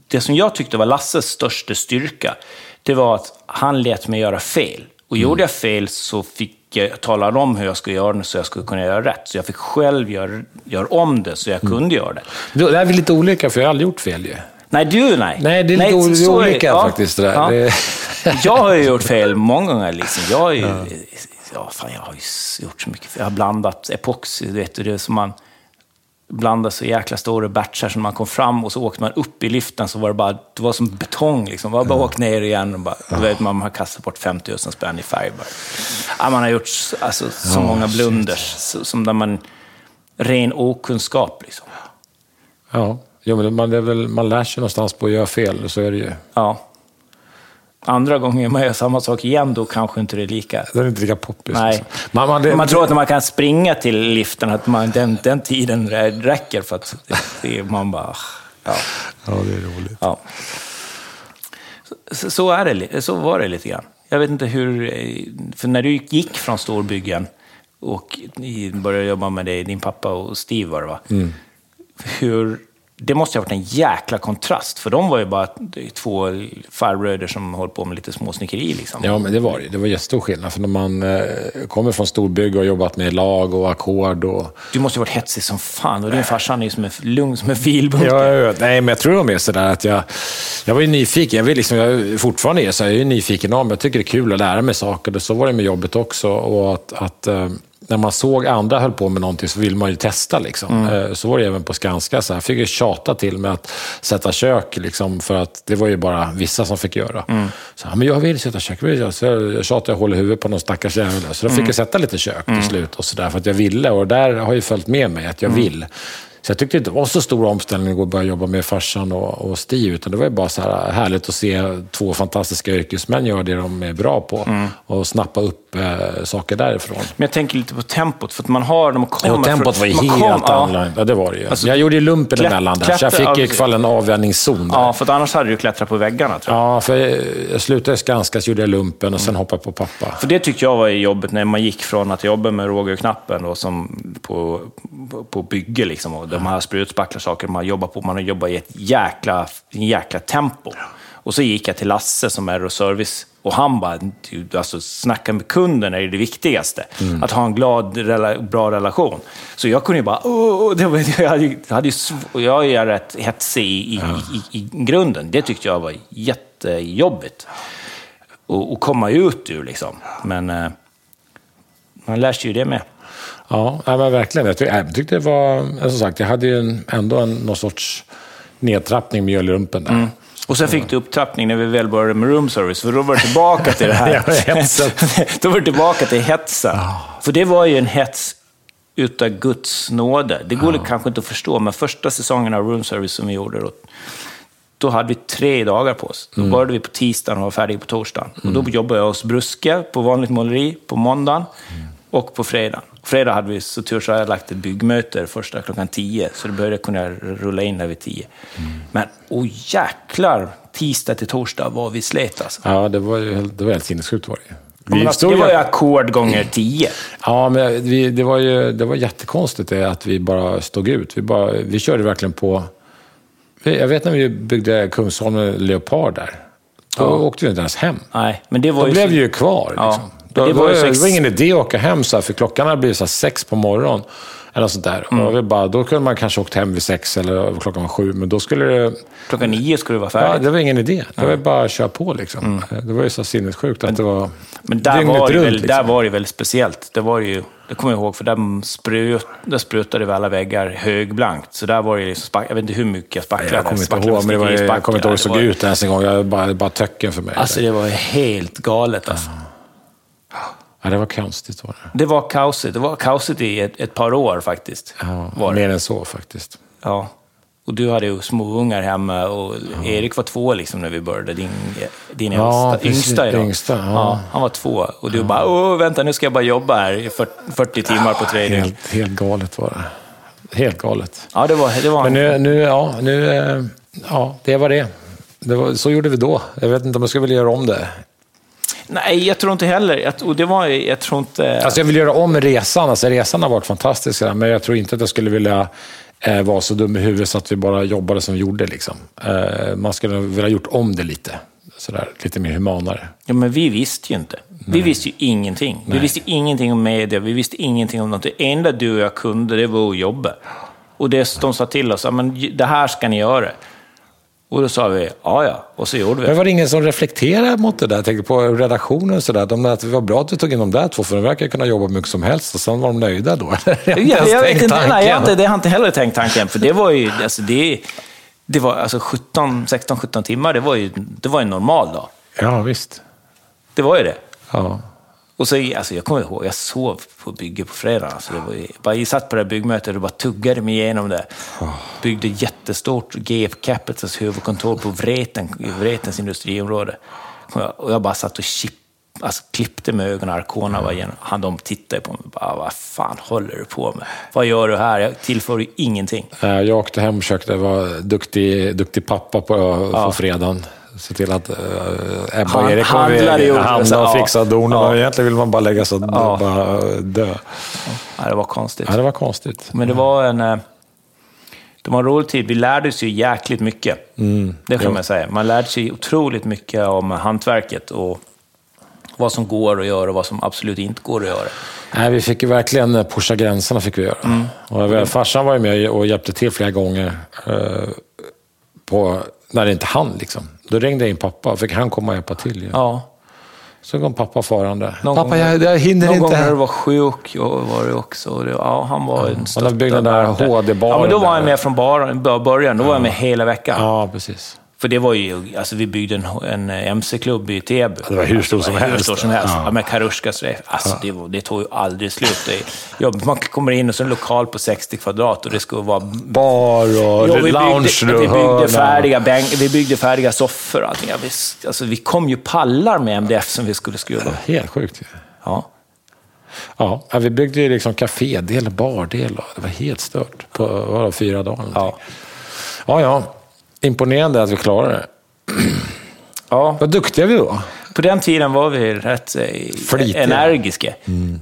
Det som jag tyckte var Lasses största styrka, det var att han lät mig göra fel. Och gjorde jag fel så fick jag tala om hur jag skulle göra det så jag skulle kunna göra rätt. Så jag fick själv göra, göra om det så jag kunde göra det. Det är vi lite olika, för jag har aldrig gjort fel ju. Nej, du nej. Nej, det är lite o- så är- olika faktiskt, det där. Ja. Det- jag har ju gjort fel många gånger. Liksom. Jag, har ju, ja. fan, jag har ju gjort så mycket fel. Jag har blandat epoxy, du vet, det är som man blandade så jäkla stora batchar som man kom fram och så åkte man upp i liften så var det bara, det var som betong liksom. Var bara åkt ner igen och bara, du vet, man har kastat bort 50 000 spänn i färg bara. Ja, man har gjort alltså, så många blunders, så, som där man, ren okunskap liksom. Ja, jo, men man, väl, man lär sig någonstans på att göra fel, så är det ju. Ja. Andra gånger man gör samma sak igen, då kanske inte det är lika. Det är inte lika poppis. Nej. liksom. Man, man, det, Man tror att när man kan springa till liften, att man, den, den tiden rä- räcker för att det, man bara... Ja. Ja, det är roligt. ja. Så, så, är det, så var det lite grann. Jag vet inte hur... För när du gick från storbyggen och började jobba med dig, din pappa och Steve var det va? Mm. Hur det måste ha varit en jäkla kontrast, för de var ju bara två farbröder som höll på med lite småsnickeri. Liksom. Ja, men det var det. Det var jättestor skillnad. För när man eh, kommer från storbygge och jobbat med lag och ackord och... Du måste ju varit hetsig som fan och din farsa är ju som en lugn som en filbunke. Ja, ja, nej, men jag tror de är sådär att jag... Jag var ju nyfiken. Jag, vill liksom, jag fortfarande är så. Jag är nyfiken om. Jag tycker det är kul att lära mig saker. Så var det med jobbet också. Och att, att eh, när man såg andra höll på med någonting så vill man ju testa. Liksom. Mm. Eh, så var det även på Skanska. Så jag fick ju tjata till med att sätta kök, liksom, för att det var ju bara vissa som fick göra. Mm. Så men jag vill sätta kök. Så jag tjatade hål i huvudet på någon stackars jävel. Så då fick mm. jag sätta lite kök till mm. slut. Och så där, för att jag ville. Och där har ju följt med mig att jag mm. vill. Så jag tyckte inte det var så stor omställning att börja jobba med farsan och, och Stig, utan det var bara så här härligt att se två fantastiska yrkesmän göra det de är bra på mm. och snappa upp eh, saker därifrån. Men jag tänker lite på tempot, för att man har, när man kommer... Ja, tempot var ju helt kom, annorlunda. Ja. det var det ju. Alltså, jag gjorde ju lumpen klätt, emellan där, så jag fick i kväll en avvänjningszon. Ja, för annars hade du klättrat på väggarna, tror jag. Ja, för jag slutade Skanska, så gjorde jag lumpen och sen mm. hoppade jag på pappa. För det tyckte jag var jobbigt, när man gick från att jobba med Roger och Knappen och som på, på, på bygge, liksom, de här sprutspacklarna jäkla saker man jobbar på. Man har jobbat i ett jäkla, jäkla tempo. Och så gick jag till Lasse som är service och han bara, alltså snacka med kunden är det viktigaste. Mm. Att ha en glad, bra relation. Så jag kunde ju bara! Det var, jag, hade, hade jag är rätt hetsig i, i, i, i, grunden. Det tyckte jag var jättejobbigt. att komma ut ur liksom. Men eh, man lär sig ju det med. Ja, men verkligen. Jag jag tyckte det var, som sagt, jag hade ju en, ändå en, någon sorts nedtrappning med mjölrumpen där. Mm. Och sen fick du upptrappning när vi väl började med room service, för då var det tillbaka till det här. då var det tillbaka till hetsen. För det var ju en hets utav Guds nåde. Det går oh. kanske inte att förstå, men första säsongen av room service som vi gjorde, då, då hade vi tre dagar på oss. Då mm. började vi på tisdagen och var färdiga på torsdagen. Mm. Och då jobbade jag hos Bruske på vanligt måleri på måndagen mm. Och på fredagen. Fredag hade vi så tur så hade jag lagt ett byggmöte första klockan tio, så då började kunna rulla in där vid tio. Mm. Men oh jäklar, tisdag till torsdag var vi slet alltså. Ja, det var ju det var helt sinnessjukt var det vi alltså, det var ju ackord gånger tio. Ja, men vi, det, var ju, det var jättekonstigt det, att vi bara stod ut. Vi, bara, vi körde verkligen på... Jag vet när vi byggde Kungsholmen Leopard där. Då ja. åkte vi inte ens hem. Nej, men det var Då ju blev vi ju kvar. Ja. Liksom. Då, det, var då, sex... det var ingen idé att åka hem, så här, för klockan hade blivit så här, sex på morgonen. Eller sånt där. Mm. Och bara, då kunde man kanske åkt hem vid sex eller klockan var sju, men då skulle det... Klockan nio skulle det vara färdigt. Ja, det var ingen idé. Det var bara att köra på liksom. Mm. Det var ju så sinnessjukt att det var Men där var, det väl, liksom. där var det väldigt speciellt. Det var ju, det kommer jag ihåg, för där, sprut, där sprutade vi alla väggar högblankt. Så där var det liksom, spack, jag vet inte hur mycket jag spacklade. Jag kommer inte ihåg, men det var, jag kommer inte ihåg hur det såg ut ens en gång. Jag bara, bara töcken för mig. Alltså det var helt galet alltså. Ja. Ja, det var konstigt var det. Det var kaosigt. Det var kaosigt i ett, ett par år faktiskt. Ja, var mer än så faktiskt. Ja. Och du hade ju små ungar hemma och ja. Erik var två liksom när vi började, din, din ja, yngsta, yngsta idag. Yngsta, ja. ja. han var två. Och du ja. bara, Åh, vänta nu ska jag bara jobba här i 40 timmar på tre. Helt, helt galet var det. Helt galet. Ja, det var, det var Men nu, nu, ja, nu, eh, ja, det var det. det var, så gjorde vi då. Jag vet inte om jag skulle vilja göra om det. Nej, jag tror inte heller. Jag, och det var, jag tror inte... Alltså jag vill göra om resan. Alltså resan har varit fantastisk, men jag tror inte att jag skulle vilja eh, vara så dum i huvudet så att vi bara jobbade som vi gjorde. Liksom. Eh, man skulle vilja gjort om det lite. Sådär, lite mer humanare. Ja, men vi visste ju inte. Nej. Vi visste ju ingenting. Nej. Vi visste ingenting om media, vi visste ingenting om något. Det enda du och jag kunde, det var att jobba. Och det, de sa till oss, men det här ska ni göra. Och då sa vi, ja ja, och så gjorde vi. Men var det ingen som reflekterade mot det där? Jag tänkte på redaktionen och sådär. De att det var bra att vi tog in de där två, för de verkar kunna jobba mycket som helst. Och sen var de nöjda då. jag, jag, jag vet inte, nej, jag, inte, det har inte heller tänkt tanken. För det var ju, alltså det, det var alltså 17, 16, 17 timmar, det var ju, det var en normal dag. Ja, visst. Det var ju det. Ja. Och så, alltså, jag kommer ihåg, jag sov på bygget på fredag. Alltså, det var, bara, jag satt på det här byggmötet och bara tuggade mig igenom det. Byggde jättestort GF Capitals huvudkontor på Vreten, Vretens industriområde. Och jag bara satt och chip, alltså, klippte med ögonen, Arcona var igen. Han, de tittade på mig och bara, vad fan håller du på med? Vad gör du här? Jag tillför ju ingenting. Jag åkte hem och försökte vara duktig, duktig pappa på, på ja. fredagen. Se till att uh, Ebba Han- och Erik handlade ju- handla och fixa dona. Ja. Egentligen vill man bara lägga sig och Ja. bara dö. Ja, det var konstigt. Ja, det var konstigt. Men det var en... eh, Det var en rolig tid. Vi lärde oss ju jäkligt mycket. Mm. Det får man säga. Man lärde sig otroligt mycket om hantverket och vad som går att göra och vad som absolut inte går att göra. Nej, vi fick ju verkligen eh, pusha gränserna. Fick vi göra. Mm. Och farsan var ju med och hjälpte till flera gånger eh, på, när det inte hann. Liksom. Då ringde jag in pappa och fick han komma och hjälpa till. Ja. Ja. Så kom pappa farande. Någon pappa, gång- jag, jag hinner Någon gång inte. när du var sjuk var det också. Och det- Ja, han var en och när vi byggde den där stöttande. HD-baren Ja, men då var jag med från början. Då var jag med hela veckan. Ja, precis. För det var ju, alltså vi byggde en, en MC-klubb i Täby. det var hur stor som Det var Hur helst. stor som helst. Ja. Ja. med Karushkas ref. Alltså det, var, det tog ju aldrig slut. Det, ja, man kommer in och så en lokal på 60 kvadrat och det skulle vara... Bar och Ja, vi, lounge byggde, vi, byggde färdiga bänk, vi byggde färdiga soffor och allting. Ja, vi, alltså, vi kom ju pallar med MDF som vi skulle skruva. Helt sjukt. ju. Ja. Ja, ja, vi byggde ju liksom kafédel bardel. Det var helt stört på vadå, fyra dagar. Ja. ja, ja. Imponerande att vi klarade det. ja. Vad duktiga vi var. På den tiden var vi rätt eh, Flitiga. energiska.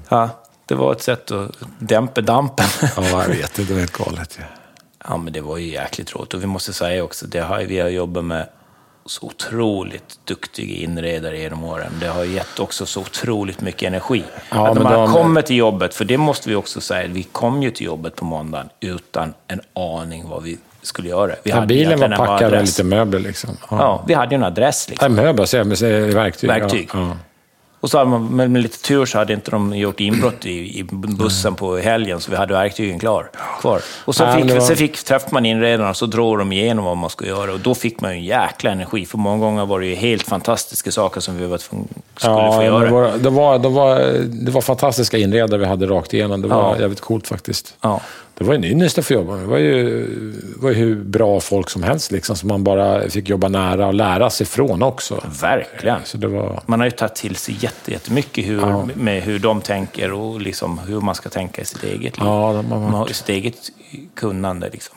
Ja, det var ett sätt att dämpa dampen. Ja, jag vet. Det var helt galet. ju. Ja, men det var ju jäkligt roligt. Och vi måste säga också, det har, vi har jobbat med så otroligt duktiga inredare genom åren. Det har gett också så otroligt mycket energi. Ja, att men man de- kommer till jobbet, för det måste vi också säga, vi kom ju till jobbet på måndagen utan en aning vad vi skulle göra. Vi Ja, bilen var packad med lite möbler. Liksom. Ja. Ja, vi hade ju en adress. Liksom. Nej, möbler, säger jag, verktyg. Verktyg. Ja, ja. Och så hade man, med, med lite tur så hade inte de gjort inbrott i, i bussen på helgen, så vi hade verktygen klar, kvar. Och så fick, var- så fick, träffade man inredarna och så drog de igenom vad man skulle göra. Och då fick man ju en jäkla energi, för många gånger var det ju helt fantastiska saker som vi var tvungna, skulle Ja, få göra. det, var, det, var, det, var, det var fantastiska inredare vi hade rakt igenom. Det var Ja. jävligt coolt faktiskt. Ja. Det var en ynnest att få jobba med. Det var ju, var ju hur bra folk som helst liksom, som man bara fick jobba nära och lära sig från också. Verkligen. Så det var... Man har ju tagit till sig jätte- jättemycket hur, Ja. med hur de tänker och liksom hur man ska tänka i sitt eget liv. Ja, man har varit... sitt eget kunnande. Liksom.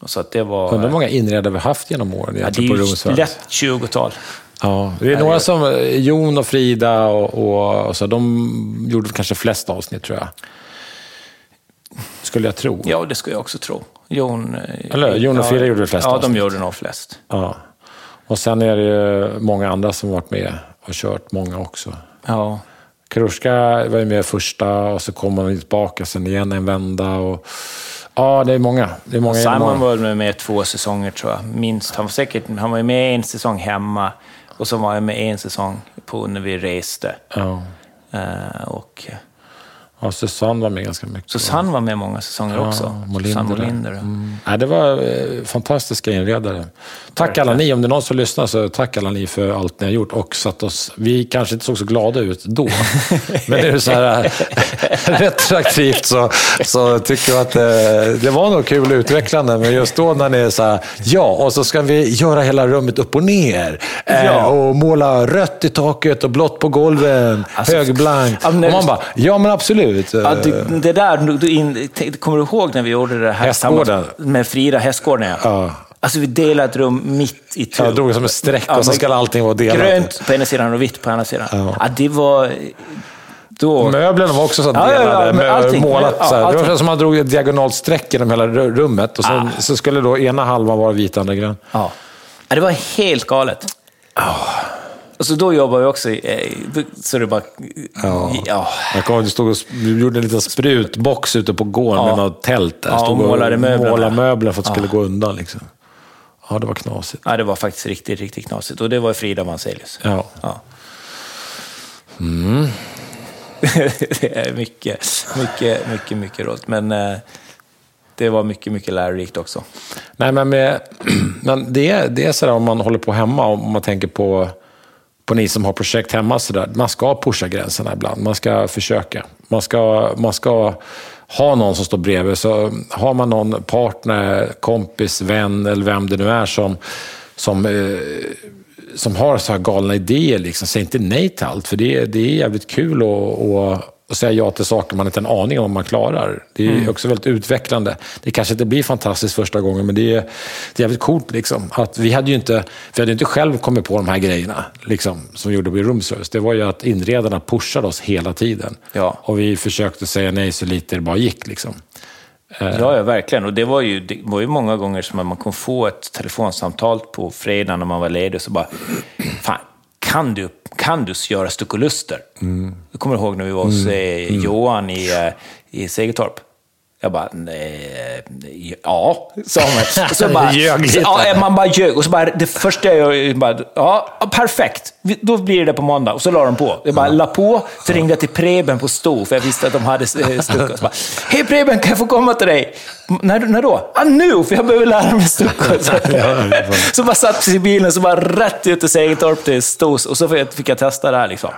Och så att det var... Undrar hur många inredare vi har haft genom åren ja, det är ju lätt 20-tal. Ja, det är några som, Jon och Frida och, och, och så, de gjorde kanske flest avsnitt tror jag. Skulle jag tro. Ja, det skulle jag också tro. Jon, eh, Eller, Jon och ja, Frida gjorde väl flest Ja, de avsnitt. gjorde nog flest. Ja. Och sen är det ju många andra som varit med och kört många också. Ja, Karuska var ju med första och så kom han tillbaka sen igen en vända. Och, ja, det är många. Det är många Simon var väl med två säsonger tror jag, minst. Han var säkert han var med en säsong hemma och så var jag med en säsong på när vi reste. Ja. Eh, och ja, Susanne var med ganska mycket. Susanne var med många säsonger också. Molinder. Molinder. Mm. Ja, det var eh, fantastiska inredare. Tack alla ni, om det är någon som lyssnar så tack alla ni för allt ni har gjort och satt oss, vi kanske inte såg så glada ut då, men det är så här eh, retroaktivt så, så tycker jag att eh, det var nog kul och utvecklande, men just då när ni är så här, ja, och så ska vi göra hela rummet upp och ner eh, Ja. och måla rött i taket och blått på golven, Alltså, högblank. ja, men- och man bara, ja men absolut. Ja, Eh, det, det där, du, in, kommer du ihåg när vi gjorde det här Hästgården. med Frida Hästgården? Ja. Ja. Alltså vi delade ett rum mitt i tu. Jag drog som ett streck och så ska allting vara delat. Grönt på ena sidan och vitt på andra sidan. Ja. Ja. det var... Då... Möblerna var också så Ja, ja, ja, delade, med allting. målat. Ja, så här. Det var som man drog ett diagonalt streck genom hela ru- rummet och så, Ah. så skulle då ena halvan vara vit, andra grön. Ja. ja, det var helt galet. Och så då jobbade jag också i, eh, så det bara... Ja. ja. Jag kommer du stod och du gjorde en liten sprutbox ute på gården Ja. med något tält där. Ja, Stod och målade möblerna. målade möbler för att det skulle gå undan. Liksom. Ja, det var knasigt. Ja, det var faktiskt riktigt, riktigt knasigt. Och det var Frida Manselius. Ja. Ja. det är mycket, mycket, mycket, mycket roligt. Men eh, det var mycket, mycket lärorikt också. Nej, men, med, men det, det är sådär om man håller på hemma, om man tänker på, på ni som har projekt hemma, så där, man ska pusha gränserna ibland. Man ska försöka. Man ska, man ska ha någon som står bredvid. Så har man någon partner, kompis, vän eller vem det nu är som, som, eh, som har så här galna idéer, liksom, säg inte nej till allt. För det, är- det är jävligt kul att, att, och säga ja till saker man inte har en aning om man klarar. Det är mm. också väldigt utvecklande. Det kanske inte blir fantastiskt första gången, men det är, det är jävligt coolt. Liksom. Att vi hade ju inte, vi hade inte själv kommit på de här grejerna liksom, som vi gjorde på roomservice. Det var ju att inredarna pushade oss hela tiden. Ja. Och vi försökte säga nej så lite det bara gick. Liksom. Ja, ja, verkligen. Och det var, ju, det var ju många gånger som man kunde få ett telefonsamtal på fredag när man var ledig och så bara, fan, kan du, kan du göra stuckoluster? Mm. Jag kommer ihåg när vi var hos mm. Eh, mm. Johan i, eh, i Segertorp. Jag bara, nej, ja, sa man. Så bara, så, ja, man bara ljög. Och så bara, det första jag gör, bara, ja, perfekt. Då blir det på måndag. Och så la de på. Jag bara la på, så ringde jag till Preben på Sto, för jag visste att de hade eh, stuckor. Hej Preben, kan jag få komma till dig? När, när då? Ah, nu, för jag behöver lära mig stuckor. Så, så bara satt i bilen, så bara rätt ut till Segeltorp till Stos, och så fick jag testa det här. Liksom.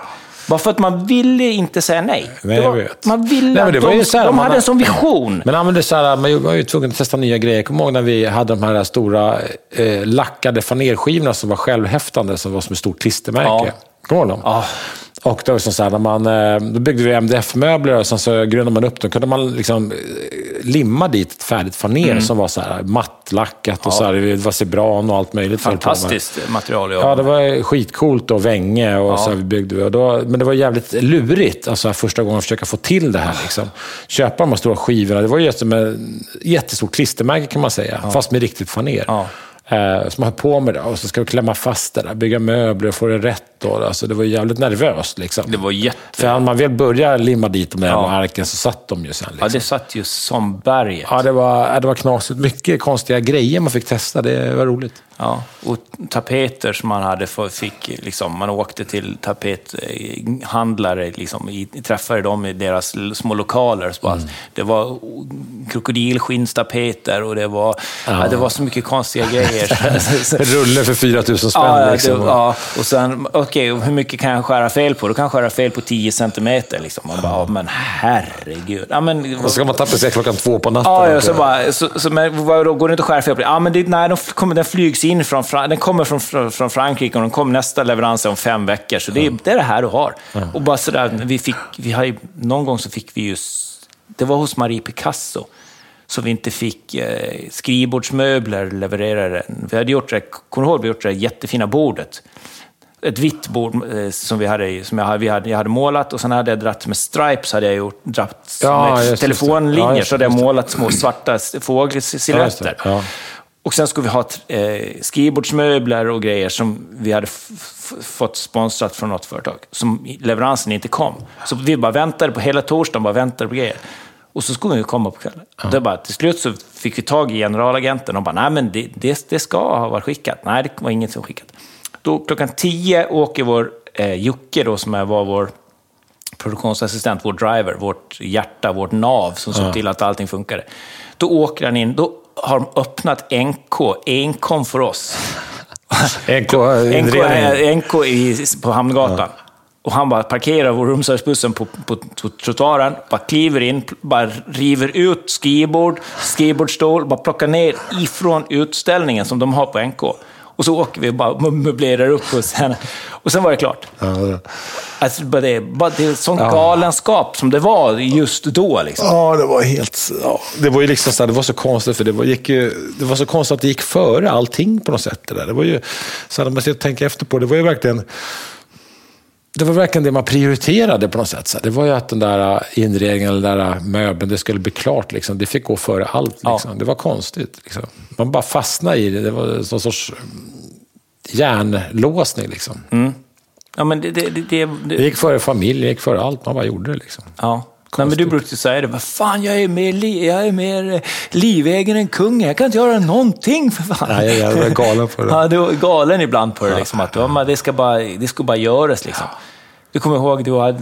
Bara för att man ville inte säga nej. nej var, jag vet. Man ville nej, att de, så här, de hade en sån vision. Men använde så här, man var ju tvungen att testa nya grejer. Jag kommer ihåg när vi hade de här stora eh, lackade fanerskivorna som var självhäftande, som var som ett stort klistermärke. Ja. Kommer du ihåg dem? Ja. Och det var så här, när man, eh, då byggde vi MDF-möbler och sen så grundade man upp dem. kunde man liksom eh, limma dit ett färdigt faner mm. som var så här mattlackat ja. och så här, det var Sebran och allt möjligt. Fantastiskt material. Ja. ja, det var skitcoolt och Vänge och ja. så här, vi byggde. Och då, men det var jävligt lurigt, alltså första gången att försöka få till det här. Liksom. Köpa de här stora skivorna. Det var ju som ett jättestort klistermärke kan man säga, fast med riktigt faner. Eh, som höll på med det. Och så ska vi klämma fast det där, bygga möbler och få det rätt. Då. Alltså, det var jävligt nervöst. Liksom. Det var jätte... För när man väl började limma dit de där ja. arken så satt de ju sen. Liksom. Ja, det satt ju som berget. Ja, det var, det var knasigt. Mycket konstiga grejer man fick testa. Det var roligt. Ja, och tapeter som man hade fick, liksom, man åkte till tapethandlare, liksom, träffade dem i deras små lokaler. Så bara, mm. Det var krokodilskinnstapeter och det var, ja. Ja, det var så mycket konstiga grejer. En rulle för 4 000 spänn. Ja, liksom. det, ja. och sen, okej, okay, hur mycket kan jag skära fel på? Då kan jag skära fel på 10 centimeter. Liksom. Man bara, men herregud. Ja, men, och så ska man tapetsera klockan två på natten. Ja, ja så, bara, så, så, men, då går det inte att skära fel på det? Ja, men det, nej, de kommer, den flygs in från, den kommer från, från Frankrike och den kommer nästa leverans om fem veckor. Så det är, det, är det här du har. Mm. Och bara sådär, vi fick, vi har, någon gång så fick vi ju, det var hos Marie Picasso, så vi inte fick eh, skrivbordsmöbler levererade. Vi hade gjort det, kommer ihåg, vi gjort det jättefina bordet. Ett vitt bord eh, som, vi hade, som jag, vi hade, jag hade målat och sen hade jag dratt med stripes, hade jag gjort, dratt ja, med telefonlinjer, ja, så hade jag målat små svarta fågelsilhuetter. Ja, och sen skulle vi ha eh, skrivbordsmöbler och grejer som vi hade fått sponsrat från något företag, som leveransen inte kom. Så vi bara väntade på hela torsdagen, bara väntade på grejer. Och så skulle vi komma på kvällen. Ja. bara, till slut så fick vi tag i generalagenten och bara, nej men det, det, det ska ha varit skickat. Nej, det var inget som skickat. Då klockan tio åker vår eh, Jocke då, som är, var vår produktionsassistent, vår driver, vårt hjärta, vårt nav som såg ja. till att allting funkade. Då åker han in, då har de öppnat NK, enkom för oss. NK, NK, NK i, på Hamngatan. Ja. Och han bara parkerar vår rumsservicebussen på, på, på trottoaren, bara kliver in, bara river ut skrivbord, skrivbordsstol, bara plockar ner ifrån utställningen som de har på NK. Och så åker vi och bara möblerar upp och sen, och sen var det klart. Alltså, det, det är sån ja. galenskap som det var just då. Liksom. Ja, det var helt... Ja, det var ju liksom så här, det var så konstigt, för det var, gick ju, det var så konstigt att det gick före allting på något sätt. Det, där. det var ju, så här, när man tänker efter på det, var ju verkligen det var verkligen det man prioriterade på något sätt. Det var ju att den där äh, inredningen, eller den där äh, möbeln, det skulle bli klart. Liksom. Det fick gå före allt. Liksom. Ja. Det var konstigt. Liksom. Man bara fastnade i det. Det var någon sorts mm, järnlåsning. Liksom. Mm. Ja, men det, det, det, det, det gick före familj, det gick före allt. Man bara gjorde det. Liksom. Ja. Nej, men du brukade säga det, vad fan, jag är mer, jag är mer eh, livägare än kung, jag kan inte göra någonting för fan. Nej, jag är galen på det. ja, du var galen ibland på det, liksom, att det, ska bara, det ska bara göras. Liksom. Ja. Du kommer ihåg, du hade,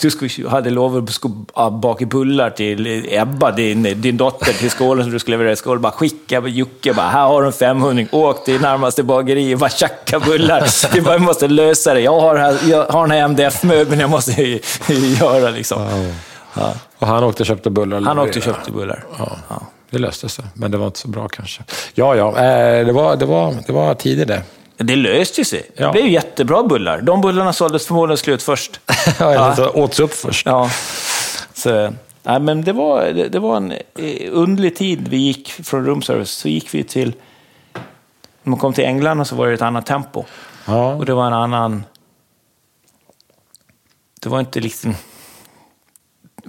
du hade lovat att baka bullar till Ebba, din, din dotter, till skålen som du skulle leverera i skål. Bara skicka Jocke, bara, här har du en 500 åk till närmaste bageri och bara tjacka bullar. Du bara, måste lösa det. Jag har, jag har den här MDF-möbeln jag måste göra liksom. Wow. Ja. Och han åkte och köpte bullar? Han åkte och köpte bullar. Ja. ja. Det löste sig, men det var inte så bra kanske. Ja, ja, eh, det var, det var, det var tider det. Det löste sig. Ja. Det blev jättebra bullar. De bullarna såldes förmodligen slut först. ja, ja. åts upp först. Ja. eh, nej, men det, var, det, det var en eh, underlig tid vi gick från roomservice. Så gick vi till, när man kom till England så var det ett annat tempo. Ja. Och det var en annan... Det var inte liksom...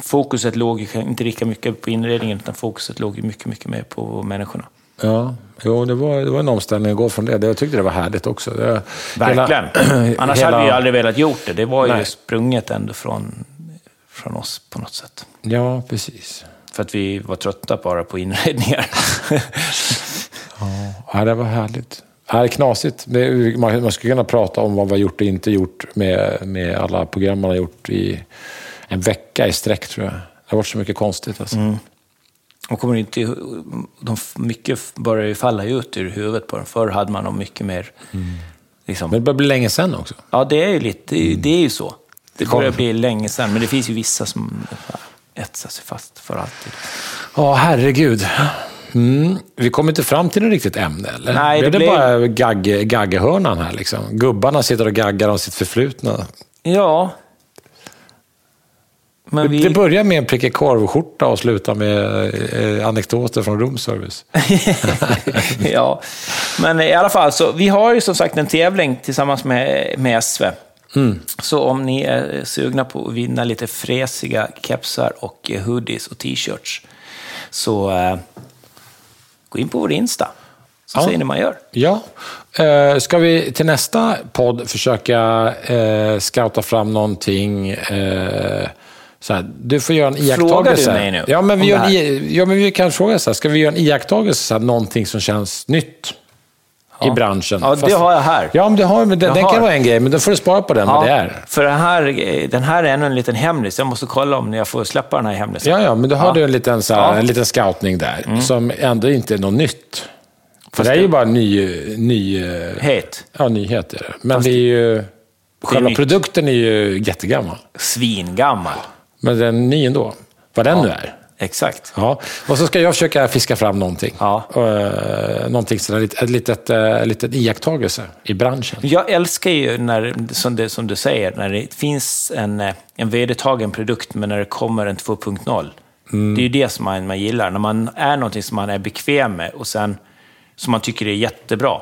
Fokuset låg ju inte lika mycket på inredningen, utan fokuset låg ju mycket, mycket mer på människorna. Ja, jo, det var, det var en omställning att gå från det. Jag tyckte det var härligt också. Det, Verkligen. hela- Annars hela- hade vi ju aldrig velat gjort det. Det var ju Nej. sprunget ändå från, från oss på något sätt. Ja, precis. För att vi var trötta bara på inredningar. Ja, det var härligt. Det är knasigt. Man skulle kunna prata om vad vi har gjort och inte gjort med, med alla program man har gjort i en vecka i sträck, tror jag. Det har varit så mycket konstigt. Alltså. Och kommer inte, de, mycket börjar ju falla ut ur huvudet på dem. Förr hade man dem mycket mer... Liksom, Men det börjar bli länge sedan också. Ja, det är ju lite, det är, det är ju så. Det börjar bli länge sedan, men det finns ju vissa som etsar sig fast för alltid. Ja, herregud. Mm. Vi kom inte fram till något riktigt ämne, eller? Nej, det det blev- bara gagge, gaggehörnan här? Liksom? Gubbarna sitter och gaggar om sitt förflutna. Ja. Vi... Det börjar med en prickig korvskjorta och slutar med eh, anekdoter från roomservice. ja, men i alla fall, så vi har ju som sagt en tävling tillsammans med, med SV. Så om ni är sugna på att vinna lite fräsiga kepsar och eh, hoodies och t-shirts, så eh, gå in på vår Insta, så Ja. ser ni man gör. Ja. Eh, ska vi till nästa podd försöka eh, scouta fram någonting? Eh, så här, du får göra en iakttagelse. Frågar du mig nu Ja, men vi, gör en, ja, men vi kan fråga så här. Ska vi göra en iakttagelse? Så här, någonting som känns nytt i branschen? Ja, det har jag här. Ja, men det har, men den, den kan vara en grej, men då får du spara på den vad det är. för den här, den här är ännu en liten hemlis. Jag måste kolla om jag får släppa den här hemlisen. Ja, ja, men då har Ja. du en liten, så här, Ja. Mm. en liten scoutning där, som ändå inte är något nytt. För det är ju bara ny, ny, eh, Het. ja, nyhet. Är det. Men det är ju... Själva produkten är ju jättegammal. Svingammal. Men den är ny ändå. Vad den nu är. Exakt. Ja. Och så ska jag försöka fiska fram någonting. Ja. Uh, någonting sådär, ett, litet, uh, litet iakttagelse i branschen. Jag älskar ju, när, som, det, som du säger, när det finns en, eh, en vedertagen produkt, men när det kommer en 2.0. Mm. Det är ju det som man, man gillar. När man är någonting som man är bekväm med och sen som man tycker är jättebra.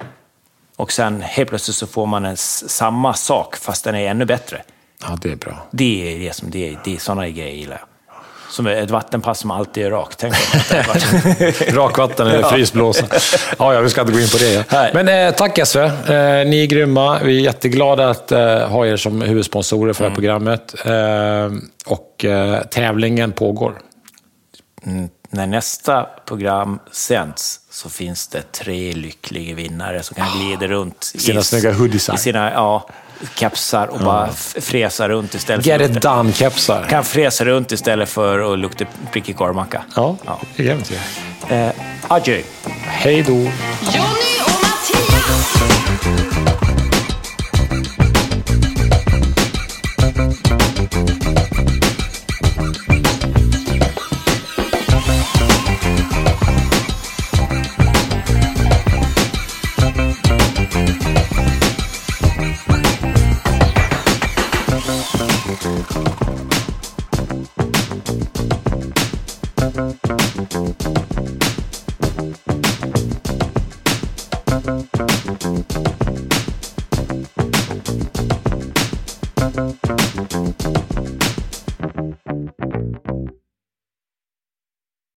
Och sen helt plötsligt så får man en, samma sak, fast den är ännu bättre. Ja, det är bra. Det är det som det är. Det är sådana grejer gillar jag. Som ett vattenpass som alltid är rakt. Tänk. Rakvatten eller frysblåsa. Ja, ja, vi ska inte gå in på det. Nej. Men eh, tack SV. Eh, ni är grymma. Vi är jätteglada att eh, ha er som huvudsponsorer för det här programmet. Eh, och eh, tävlingen pågår. Mm, när nästa program sänds så finns det tre lyckliga vinnare som kan glida runt Ah, Sina i, snygga hoodiesar. i sina ja, kepsar och bara fräsa runt istället Get för it done-kepsar. kan fräsa runt istället för att lukta prickig korvmacka. Ja, Ja. det grymt ju. Eh, adjö. Hej då. Jonny och Mattias!